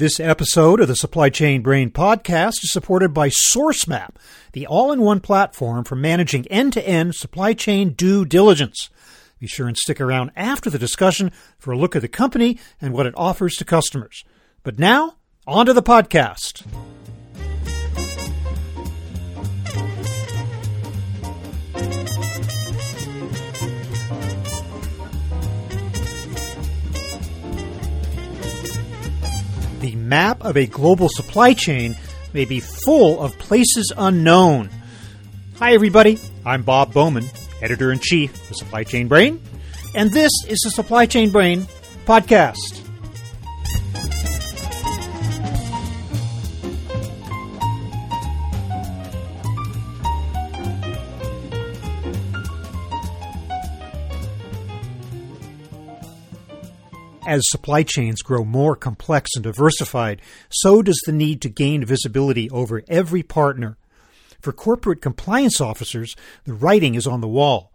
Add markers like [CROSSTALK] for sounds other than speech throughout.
This episode of the Supply Chain Brain podcast is supported by SourceMap, the all in one platform for managing end to end supply chain due diligence. Be sure and stick around after the discussion for a look at the company and what it offers to customers. But now, on to the podcast. Map of a global supply chain may be full of places unknown. Hi, everybody. I'm Bob Bowman, editor in chief of Supply Chain Brain, and this is the Supply Chain Brain podcast. As supply chains grow more complex and diversified, so does the need to gain visibility over every partner. For corporate compliance officers, the writing is on the wall.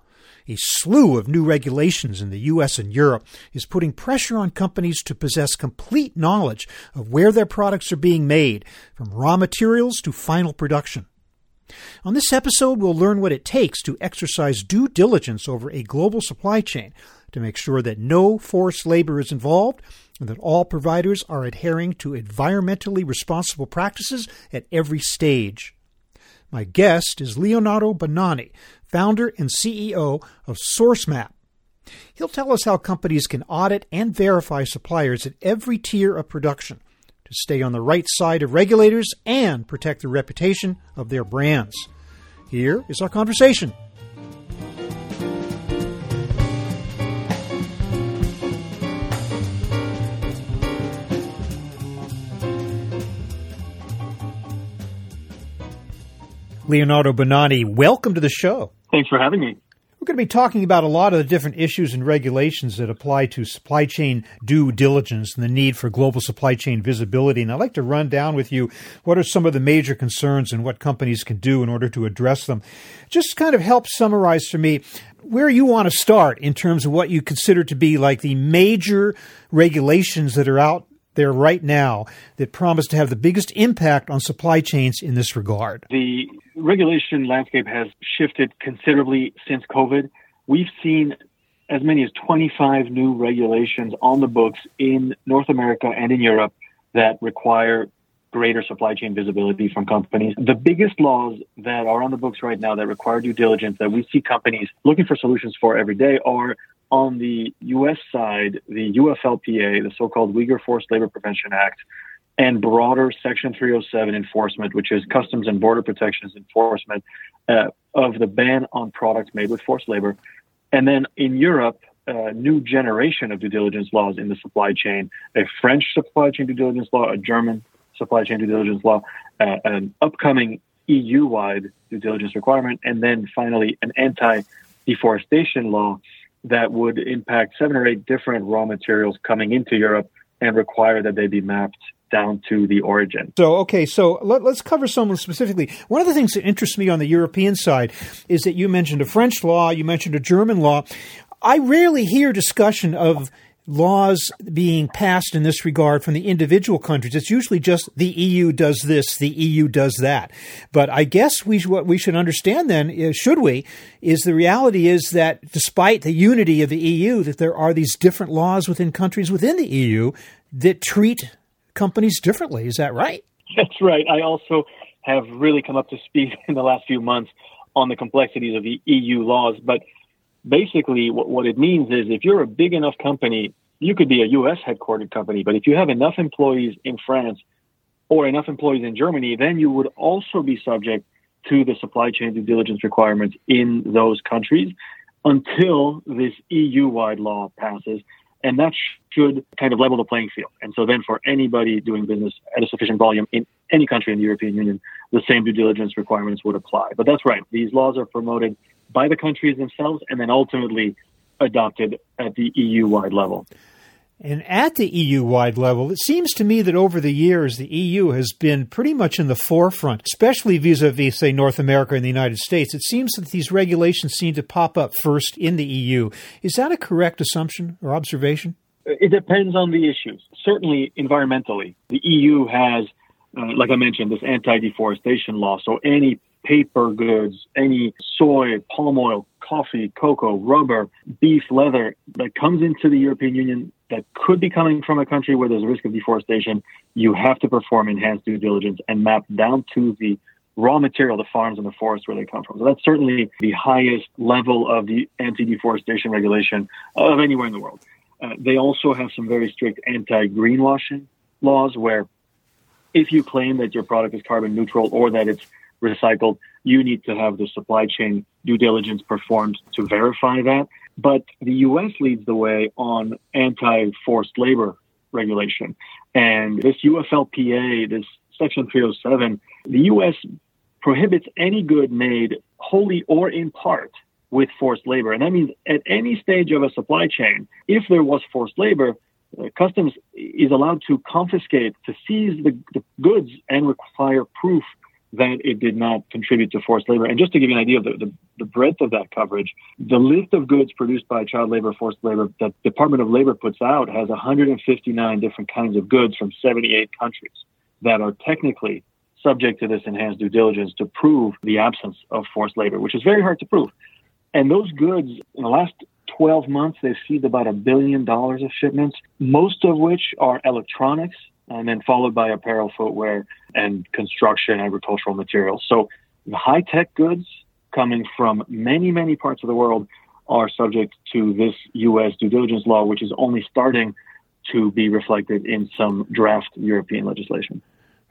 A slew of new regulations in the US and Europe is putting pressure on companies to possess complete knowledge of where their products are being made, from raw materials to final production. On this episode, we'll learn what it takes to exercise due diligence over a global supply chain to make sure that no forced labor is involved and that all providers are adhering to environmentally responsible practices at every stage. My guest is Leonardo Bonanni, founder and CEO of SourceMap. He'll tell us how companies can audit and verify suppliers at every tier of production to stay on the right side of regulators and protect the reputation of their brands. Here is our conversation. Leonardo Bonanni, welcome to the show. Thanks for having me. We're going to be talking about a lot of the different issues and regulations that apply to supply chain due diligence and the need for global supply chain visibility. And I'd like to run down with you what are some of the major concerns and what companies can do in order to address them. Just kind of help summarize for me where you want to start in terms of what you consider to be like the major regulations that are out there right now that promise to have the biggest impact on supply chains in this regard? The regulation landscape has shifted considerably since COVID. We've seen as many as 25 new regulations on the books in North America and in Europe that require greater supply chain visibility from companies. The biggest laws that are on the books right now that require due diligence that we see companies looking for solutions for every day are on the U.S. side, the UFLPA, the so-called Uyghur Forced Labor Prevention Act, and broader Section 307 enforcement, which is Customs and Border Protection's enforcement uh, of the ban on products made with forced labor. And then in Europe, a new generation of due diligence laws in the supply chain, a French supply chain due diligence law, a German supply chain due diligence law, uh, an upcoming EU-wide due diligence requirement, and then finally an anti-deforestation law that would impact seven or eight different raw materials coming into Europe and require that they be mapped down to the origin. So, okay, so let, us cover some specifically. One of the things that interests me on the European side is that you mentioned a French law, you mentioned a German law. I rarely hear discussion of laws being passed in this regard from the individual countries. It's usually just the EU does this, the EU does that. But I guess we what we should understand then, is, should we, is the reality is that despite the unity of the EU, that there are these different laws within countries within the EU that treat companies differently. Is that right? That's right. I also have really come up to speed [LAUGHS] in the last few months on the complexities of the EU laws, but basically what, what it means is if you're a big enough company, you could be a US headquartered company, but if you have enough employees in France or enough employees in Germany, then you would also be subject to the supply chain due diligence requirements in those countries until this EU wide law passes. And that should kind of level the playing field. And so then for anybody doing business at a sufficient volume in any country in the European Union, the same due diligence requirements would apply. But that's right. These laws are promoted by the countries themselves and then ultimately adopted at the EU wide level. And at the EU wide level, it seems to me that over the years, the EU has been pretty much in the forefront, especially vis a vis, say, North America and the United States. It seems that these regulations seem to pop up first in the EU. Is that a correct assumption or observation? It depends on the issues. Certainly, environmentally, the EU has, uh, like I mentioned, this anti-deforestation law. So any paper goods, any soy, palm oil, coffee, cocoa, rubber, beef, leather that comes into the European Union that could be coming from a country where there's a risk of deforestation, you have to perform enhanced due diligence and map down to the raw material, the farms and the forests where they come from. So that's certainly the highest level of the anti-deforestation regulation of anywhere in the world. Uh, they also have some very strict anti-greenwashing laws where if you claim that your product is carbon neutral or that it's recycled, you need to have the supply chain due diligence performed to verify that. But the US leads the way on anti forced labor regulation. And this UFLPA, this Section 307, the US prohibits any good made wholly or in part with forced labor. And that means at any stage of a supply chain, if there was forced labor, uh, customs is allowed to confiscate, to seize the, the, goods and require proof that it did not contribute to forced labor. And just to give you an idea of the, the, the, breadth of that coverage, the list of goods produced by child labor, forced labor that Department of Labor puts out has 159 different kinds of goods from 78 countries that are technically subject to this enhanced due diligence to prove the absence of forced labor, which is very hard to prove. And those goods, in the last 12 months, they've seen about a billion dollars of shipments, most of which are electronics, and then followed by apparel, footwear, and construction, agricultural materials. So high tech goods coming from many, many parts of the world are subject to this U.S. due diligence law, which is only starting to be reflected in some draft European legislation.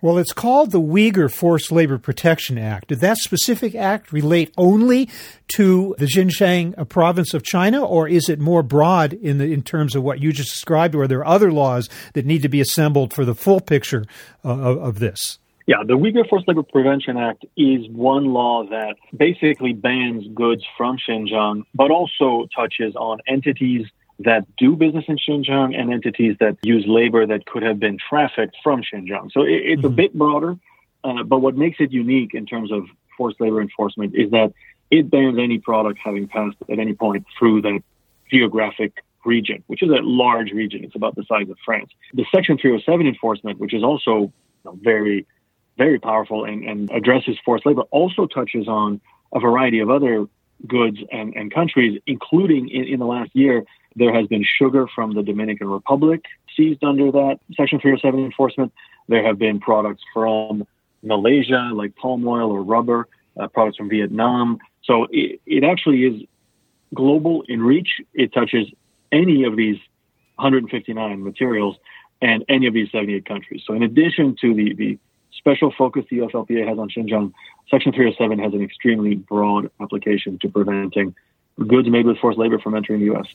Well, it's called the Uyghur Forced Labor Protection Act. Did that specific act relate only to the Xinjiang province of China, or is it more broad in the, in terms of what you just described, or are there other laws that need to be assembled for the full picture uh, of, of this? Yeah, the Uyghur Forced Labor Prevention Act is one law that basically bans goods from Xinjiang, but also touches on entities that do business in Xinjiang and entities that use labor that could have been trafficked from Xinjiang. So it, it's mm-hmm. a bit broader, uh, but what makes it unique in terms of forced labor enforcement is that it bans any product having passed at any point through that geographic region, which is a large region. It's about the size of France. The Section 307 enforcement, which is also you know, very, very powerful and, and addresses forced labor, also touches on a variety of other goods and, and countries, including in, in the last year there has been sugar from the Dominican Republic seized under that Section 307 enforcement. There have been products from Malaysia, like palm oil or rubber, uh, products from Vietnam. So it, it actually is global in reach. It touches any of these 159 materials and any of these 78 countries. So in addition to the, the special focus the UFLPA has on Xinjiang, Section 307 has an extremely broad application to preventing goods made with forced labor from entering the U.S.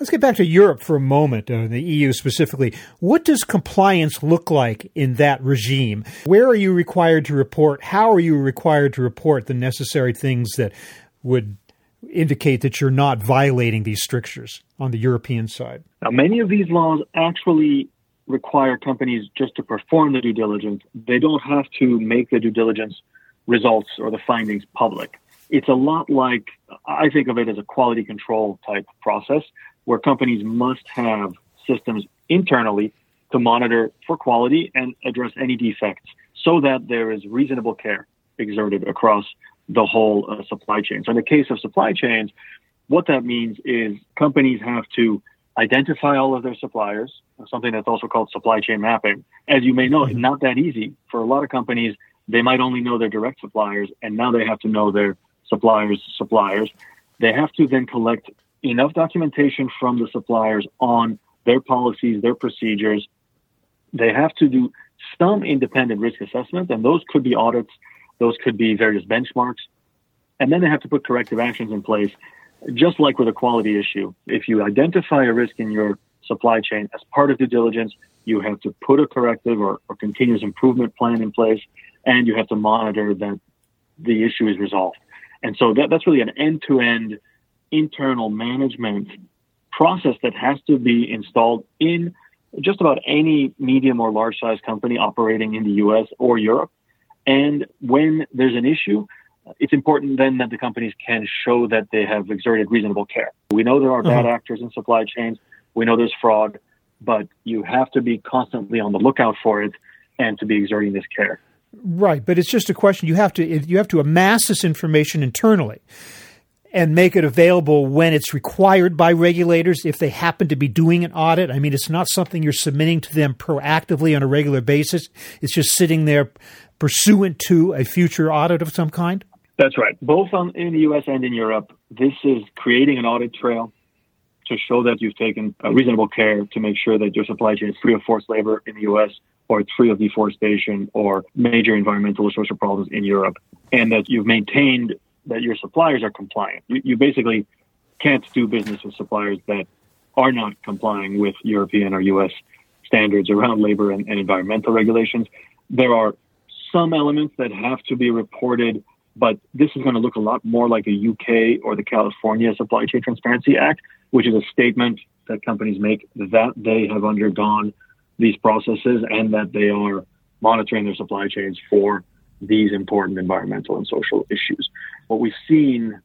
Let's get back to Europe for a moment, uh, the EU specifically. What does compliance look like in that regime? Where are you required to report? How are you required to report the necessary things that would indicate that you're not violating these strictures on the European side? Now, many of these laws actually require companies just to perform the due diligence. They don't have to make the due diligence results or the findings public. It's a lot like, I think of it as a quality control type process where companies must have systems internally to monitor for quality and address any defects so that there is reasonable care exerted across the whole uh, supply chain. So in the case of supply chains, what that means is companies have to identify all of their suppliers, something that's also called supply chain mapping. As you may know, it's not that easy for a lot of companies. They might only know their direct suppliers, and now they have to know their suppliers' suppliers. They have to then collect enough documentation from the suppliers on their policies, their procedures. They have to do some independent risk assessment, and those could be audits, those could be various benchmarks. And then they have to put corrective actions in place, just like with a quality issue. If you identify a risk in your supply chain as part of due diligence, you have to put a corrective or, or continuous improvement plan in place, and you have to monitor that the issue is resolved. And so that, that's really an end to end internal management process that has to be installed in just about any medium or large size company operating in the US or Europe. And when there's an issue, it's important then that the companies can show that they have exerted reasonable care. We know there are bad mm-hmm. actors in supply chains. We know there's fraud. but you have to be constantly on the lookout for it and to be exerting this care. Right, but it's just a question you have to you have to amass this information internally and make it available when it's required by regulators if they happen to be doing an audit. I mean, it's not something you're submitting to them proactively on a regular basis. It's just sitting there pursuant to a future audit of some kind. That's right. Both on, in the US and in Europe, this is creating an audit trail to show that you've taken reasonable care to make sure that your supply chain is free of forced labor in the US or it's free of deforestation or major environmental or social problems in Europe, and that you've maintained that your suppliers are compliant. You, you basically can't do business with suppliers that are not complying with European or US standards around labor and, and environmental regulations. There are some elements that have to be reported but this is going to look a lot more like a UK or the California Supply Chain Transparency Act, which is a statement that companies make that they have undergone these processes and that they are monitoring their supply chains for these important environmental and social issues. What we've seen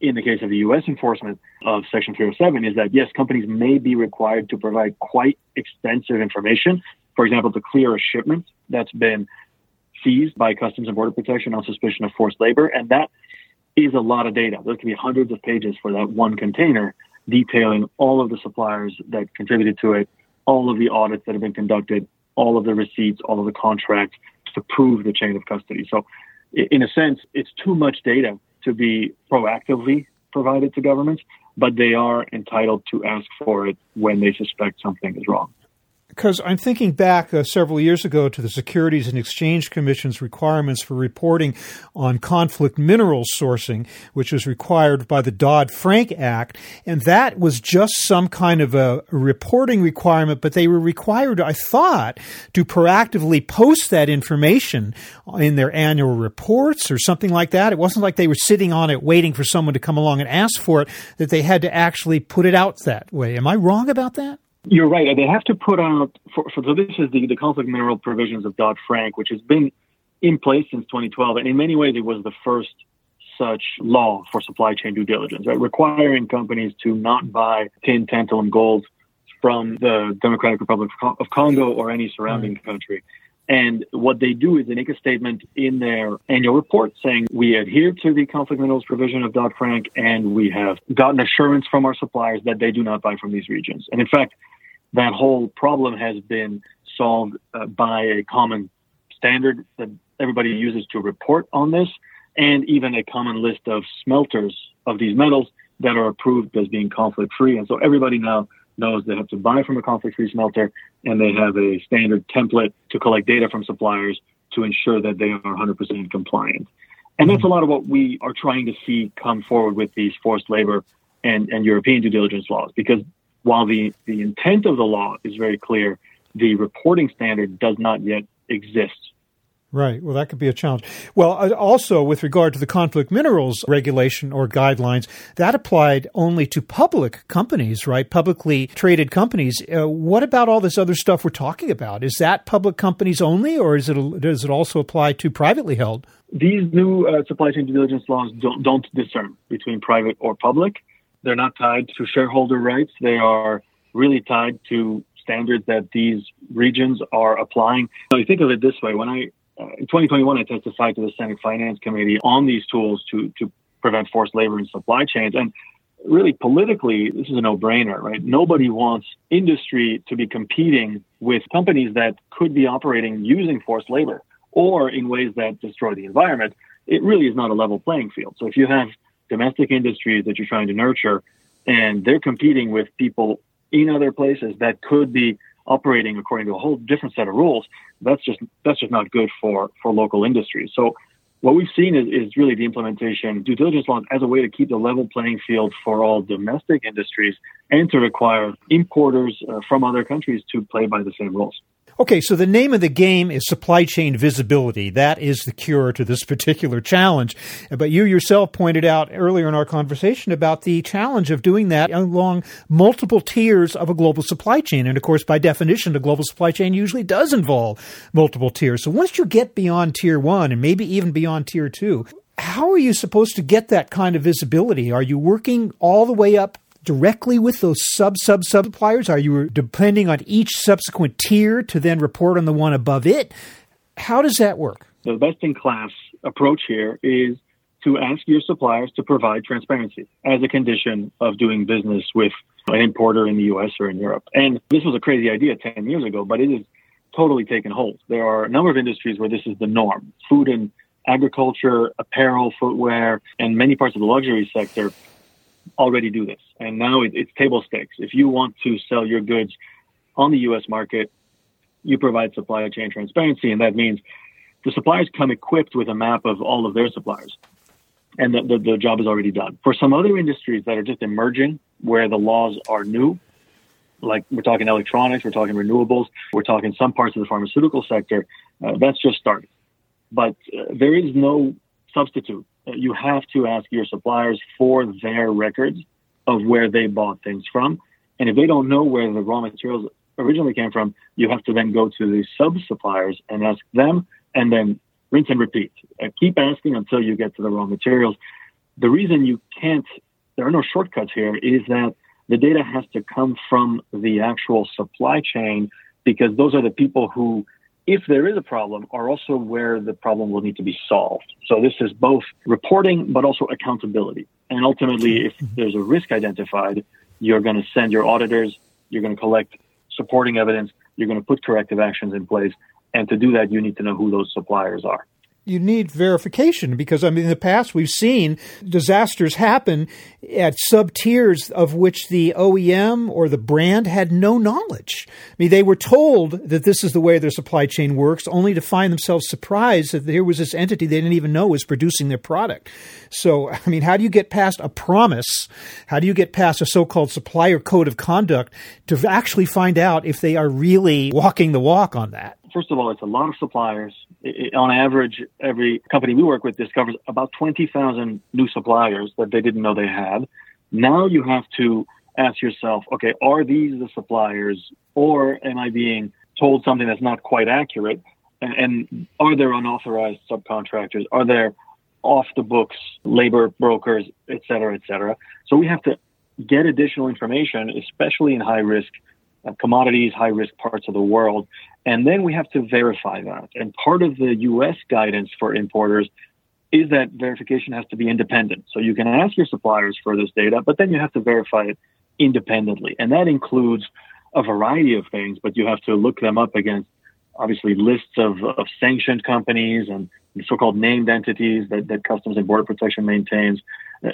in the case of the US enforcement of Section 307 is that yes, companies may be required to provide quite extensive information. For example, to clear a shipment that's been seized by Customs and Border Protection on suspicion of forced labor. And that is a lot of data. There can be hundreds of pages for that one container detailing all of the suppliers that contributed to it, all of the audits that have been conducted, all of the receipts, all of the contracts to prove the chain of custody. So, in a sense, it's too much data to be proactively provided to governments, but they are entitled to ask for it when they suspect something is wrong because I'm thinking back uh, several years ago to the Securities and Exchange Commission's requirements for reporting on conflict mineral sourcing, which was required by the Dodd Frank Act. And that was just some kind of a reporting requirement, but they were required, I thought, to proactively post that information in their annual reports or something like that. It wasn't like they were sitting on it waiting for someone to come along and ask for it, that they had to actually put it out that way. Am I wrong about that? You're right. They have to put out, for, for so this is the, the conflict mineral provisions of Dodd Frank, which has been in place since 2012. And in many ways, it was the first such law for supply chain due diligence, right? Requiring companies to not buy tin, tantalum, gold from the Democratic Republic of Congo or any surrounding mm. country. And what they do is they make a statement in their annual report saying we adhere to the conflict minerals provision of Dodd Frank and we have gotten assurance from our suppliers that they do not buy from these regions. And in fact, that whole problem has been solved uh, by a common standard that everybody uses to report on this, and even a common list of smelters of these metals that are approved as being conflict free. And so everybody now knows they have to buy from a conflict free smelter, and they have a standard template to collect data from suppliers to ensure that they are 100% compliant. And that's a lot of what we are trying to see come forward with these forced labor and, and European due diligence laws, because while the, the intent of the law is very clear, the reporting standard does not yet exist. Right. Well, that could be a challenge. Well, uh, also with regard to the conflict minerals regulation or guidelines, that applied only to public companies, right? Publicly traded companies. Uh, what about all this other stuff we're talking about? Is that public companies only, or is it does it also apply to privately held? These new uh, supply chain due diligence laws don't, don't discern between private or public. They're not tied to shareholder rights. They are really tied to standards that these regions are applying. So you think of it this way: when I in 2021, I testified to the Senate Finance Committee on these tools to to prevent forced labor in supply chains, and really politically, this is a no-brainer, right? Nobody wants industry to be competing with companies that could be operating using forced labor or in ways that destroy the environment. It really is not a level playing field. So if you have domestic industries that you're trying to nurture, and they're competing with people in other places that could be operating according to a whole different set of rules. That's just that's just not good for for local industries. So what we've seen is, is really the implementation due diligence laws as a way to keep the level playing field for all domestic industries and to require importers uh, from other countries to play by the same rules. Okay, so the name of the game is supply chain visibility. That is the cure to this [LAUGHS] particular challenge. But you yourself pointed out earlier in our conversation about the challenge of doing that along multiple tiers of a global supply chain. And of course, by definition, a global supply chain usually does involve multiple tiers. So once you get beyond tier one and maybe even beyond tier two, how are you supposed to get that kind of visibility? Are you working all the way up directly with those sub sub suppliers? Are you depending on each subsequent tier to then report on the one above it? How does that work? The best in class approach here is to ask your suppliers to provide transparency as a condition of doing business with an importer in the US or in Europe. And this was a crazy idea 10 years ago, but it is totally taken hold. There are a number of industries where this is the norm. Food and agriculture, apparel, footwear, and many parts of the luxury sector already do this. And now it, it's table stakes. If you want to sell your goods on the US market, you provide supply chain transparency, and that means the suppliers come equipped with a map of all of their suppliers and the, the, the, job is already done. For some other industries that are just emerging, where the laws are new, like we're talking electronics, we're talking renewables, we're talking some parts of the pharmaceutical sector, uh, that's just started. But uh, there is no substitute. You have to ask your suppliers for their records of where they bought things from. And if they don't know where the raw materials originally came from, you have to then go to the sub suppliers and ask them and then rinse and repeat. Uh, keep asking until you get to the raw materials. The reason you can't, there are no shortcuts here, is that the data has to come from the actual supply chain because those are the people who, if there is a problem, are also where the problem will need to be solved. So this is both reporting, but also accountability. And ultimately, if mm-hmm. there's a risk identified, you're going to send your auditors, you're going to collect supporting evidence, you're going to put corrective actions in place, and to do that, you need to know who those suppliers are you need verification because I mean in the past we've seen disasters happen at sub tiers of which the OEM or the brand had no knowledge. I mean they were told that this is the way their supply chain works only to find themselves surprised that there was this entity they didn't even know was producing their product. So I mean how do you get past a promise? How do you get past a so-called supplier code of conduct to actually find out if they are really walking the walk on that? First of all, it's a lot of suppliers. It, on average, every company we work with discovers about 20,000 new suppliers that they didn't know they had. Now you have to ask yourself, okay, are these the suppliers or am I being told something that's not quite accurate? And, and are there unauthorized subcontractors? Are there off the books labor brokers, et cetera, et cetera? So we have to get additional information, especially in high risk uh, commodities, high risk parts of the world. And then we have to verify that. And part of the US guidance for importers is that verification has to be independent. So you can ask your suppliers for this data, but then you have to verify it independently. And that includes a variety of things, but you have to look them up against obviously lists of, of sanctioned companies and so-called named entities that, that Customs and Border Protection maintains.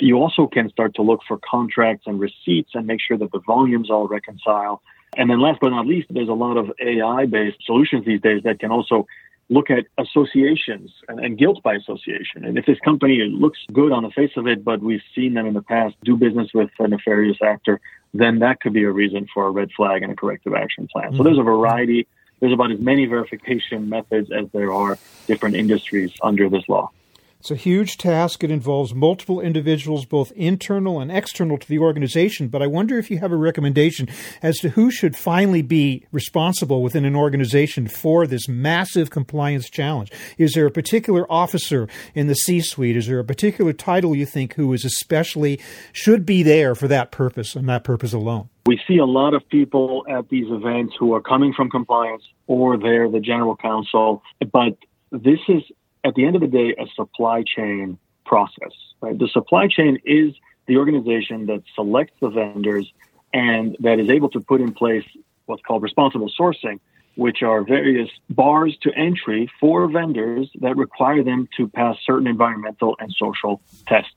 You also can start to look for contracts and receipts and make sure that the volumes all reconcile. And then last but not least, there's a lot of AI based solutions these days that can also look at associations and, and, guilt by association. And if this company looks good on the face of it, but we've seen them in the past do business with a nefarious actor, then that could be a reason for a red flag and a corrective action plan. Mm-hmm. So there's a variety. There's about as many verification methods as there are different industries under this law. It's a huge task. It involves multiple individuals, both internal and external to the organization. But I wonder if you have a recommendation as to who should finally be responsible within an organization for this massive compliance challenge. Is there a particular officer in the C suite? Is there a particular title you think who is especially should be there for that purpose and that purpose alone? We see a lot of people at these events who are coming from compliance or they're the general counsel, but this is at the end of the day, a supply chain process. Right? The supply chain is the organization that selects the vendors and that is able to put in place what's called responsible sourcing, which are various bars to entry for vendors that require them to pass certain environmental and social tests.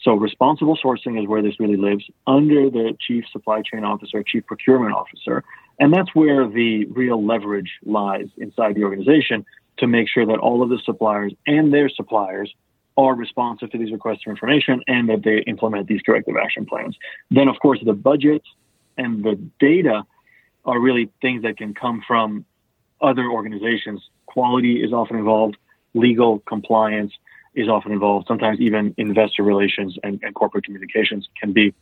So responsible sourcing is where this really lives under the chief supply chain officer, chief procurement officer. And that's where the real leverage lies inside the organization to make sure that all of the suppliers and their suppliers are responsive to these requests for information and that they implement these corrective action plans. Then, of course, the budget and the data are really things that can come from other organizations. Quality is often involved, legal compliance is often involved, sometimes even investor relations and, and corporate communications can be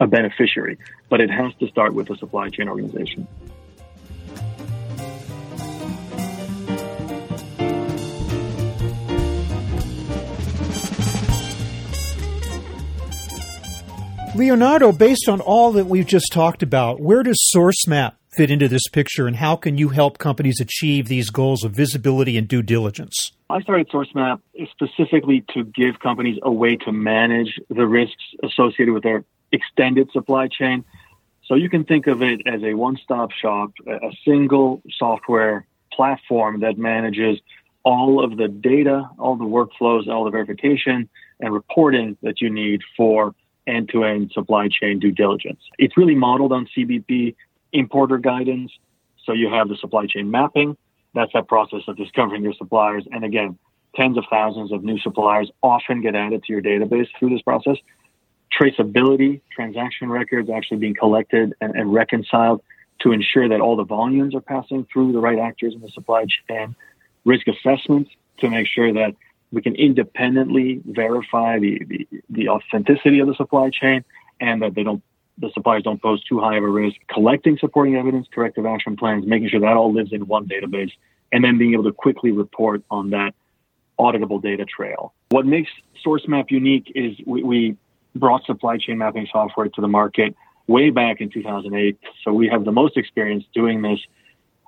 a beneficiary, but it has to start with the supply chain organization. Leonardo, based on all that we've just talked about, where does SourceMap fit into this picture and how can you help companies achieve these goals of visibility and due diligence? I started SourceMap specifically to give companies a way to manage the risks associated with their extended supply chain. So you can think of it as a one stop shop, a single software platform that manages all of the data, all the workflows, all the verification and reporting that you need for end to end supply chain due diligence. It's really modeled on CBP importer guidance. So you have the supply chain mapping. That's that process of discovering your suppliers. And again, tens of thousands of new suppliers often get added to your database through this process. Traceability, transaction records actually being collected and, and reconciled to ensure that all the volumes are passing through the right actors in the supply chain. Risk assessments to make sure that we can independently verify the, the, the authenticity of the supply chain and that they don't the suppliers don't pose too high of a risk, collecting supporting evidence, corrective action plans, making sure that all lives in one database, and then being able to quickly report on that auditable data trail. What makes SourceMap unique is we, we brought supply chain mapping software to the market way back in 2008. So we have the most experience doing this.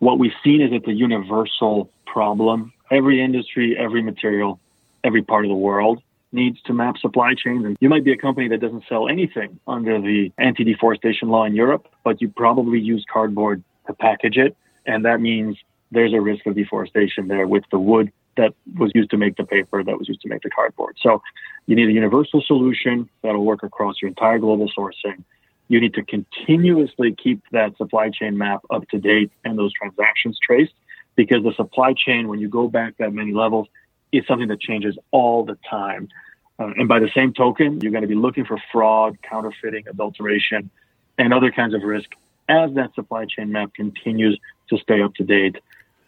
What we've seen is it's a universal problem. Every industry, every material every part of the world needs to map supply chains. And you might be a company that doesn't sell anything under the anti deforestation law in Europe, but you probably use cardboard to package it. And that means there's a risk of deforestation there with the wood that was used to make the paper that was used to make the cardboard. So you need a universal solution that'll work across your entire global sourcing. You need to continuously keep that supply chain map up to date and those transactions traced because the supply chain, when you go back that many levels, is something that changes all the time. Uh, and by the same token, you're going to be looking for fraud, counterfeiting, adulteration, and other kinds of risk as that supply chain map continues to stay up to date.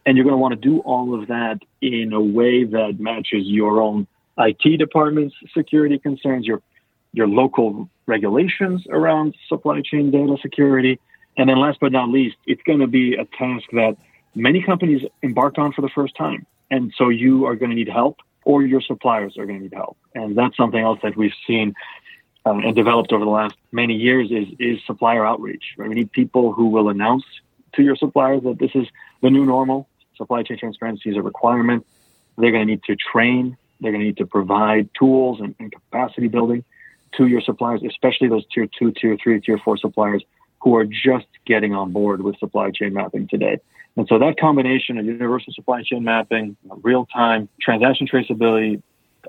And you're going to want to do all of that in a way that matches your own IT department's security concerns, your your local regulations around supply chain data security. And then last but not least, it's going to be a task that many companies embarked on for the first time. And so you are going to need help or your suppliers are going to need help. And that's something else that we've seen uh, and developed over the last many years is, is supplier outreach. Right? We need people who will announce to your suppliers that this is the new normal. Supply chain transparency is a requirement. They're going to need to train. They're going to need to provide tools and, and capacity building to your suppliers, especially those tier two, tier three, tier four suppliers who are just getting on board with supply chain mapping today. And so that combination of universal supply chain mapping, real time transaction traceability,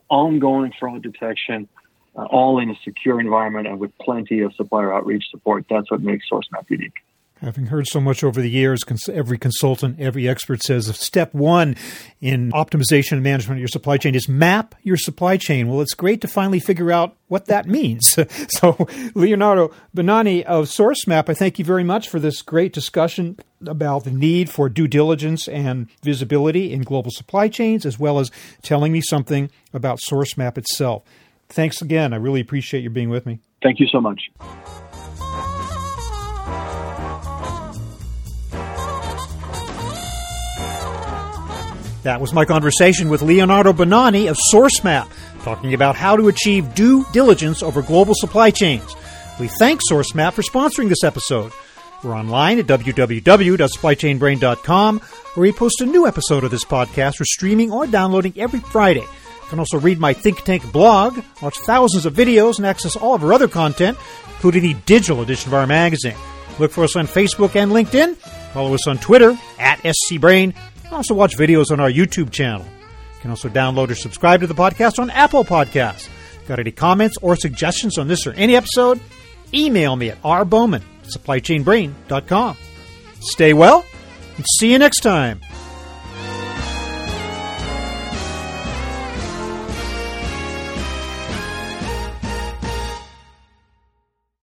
ongoing fraud detection, uh, all in a secure environment and with plenty of supplier outreach support, that's what makes SourceMap unique. Having heard so much over the years, every consultant, every expert says step one in optimization and management of your supply chain is map your supply chain. Well, it's great to finally figure out what that means. [LAUGHS] So, Leonardo Bonanni of SourceMap, I thank you very much for this great discussion about the need for due diligence and visibility in global supply chains, as well as telling me something about SourceMap itself. Thanks again. I really appreciate you being with me. Thank you so much. That was my conversation with Leonardo Bonanni of SourceMap, talking about how to achieve due diligence over global supply chains. We thank SourceMap for sponsoring this episode. We're online at www.supplychainbrain.com, where we post a new episode of this podcast for streaming or downloading every Friday. You can also read my Think Tank blog, watch thousands of videos, and access all of our other content, including the digital edition of our magazine. Look for us on Facebook and LinkedIn. Follow us on Twitter at SCBrain also watch videos on our YouTube channel. You can also download or subscribe to the podcast on Apple Podcasts. Got any comments or suggestions on this or any episode? Email me at rbowman supplychainbrain.com. Stay well and see you next time.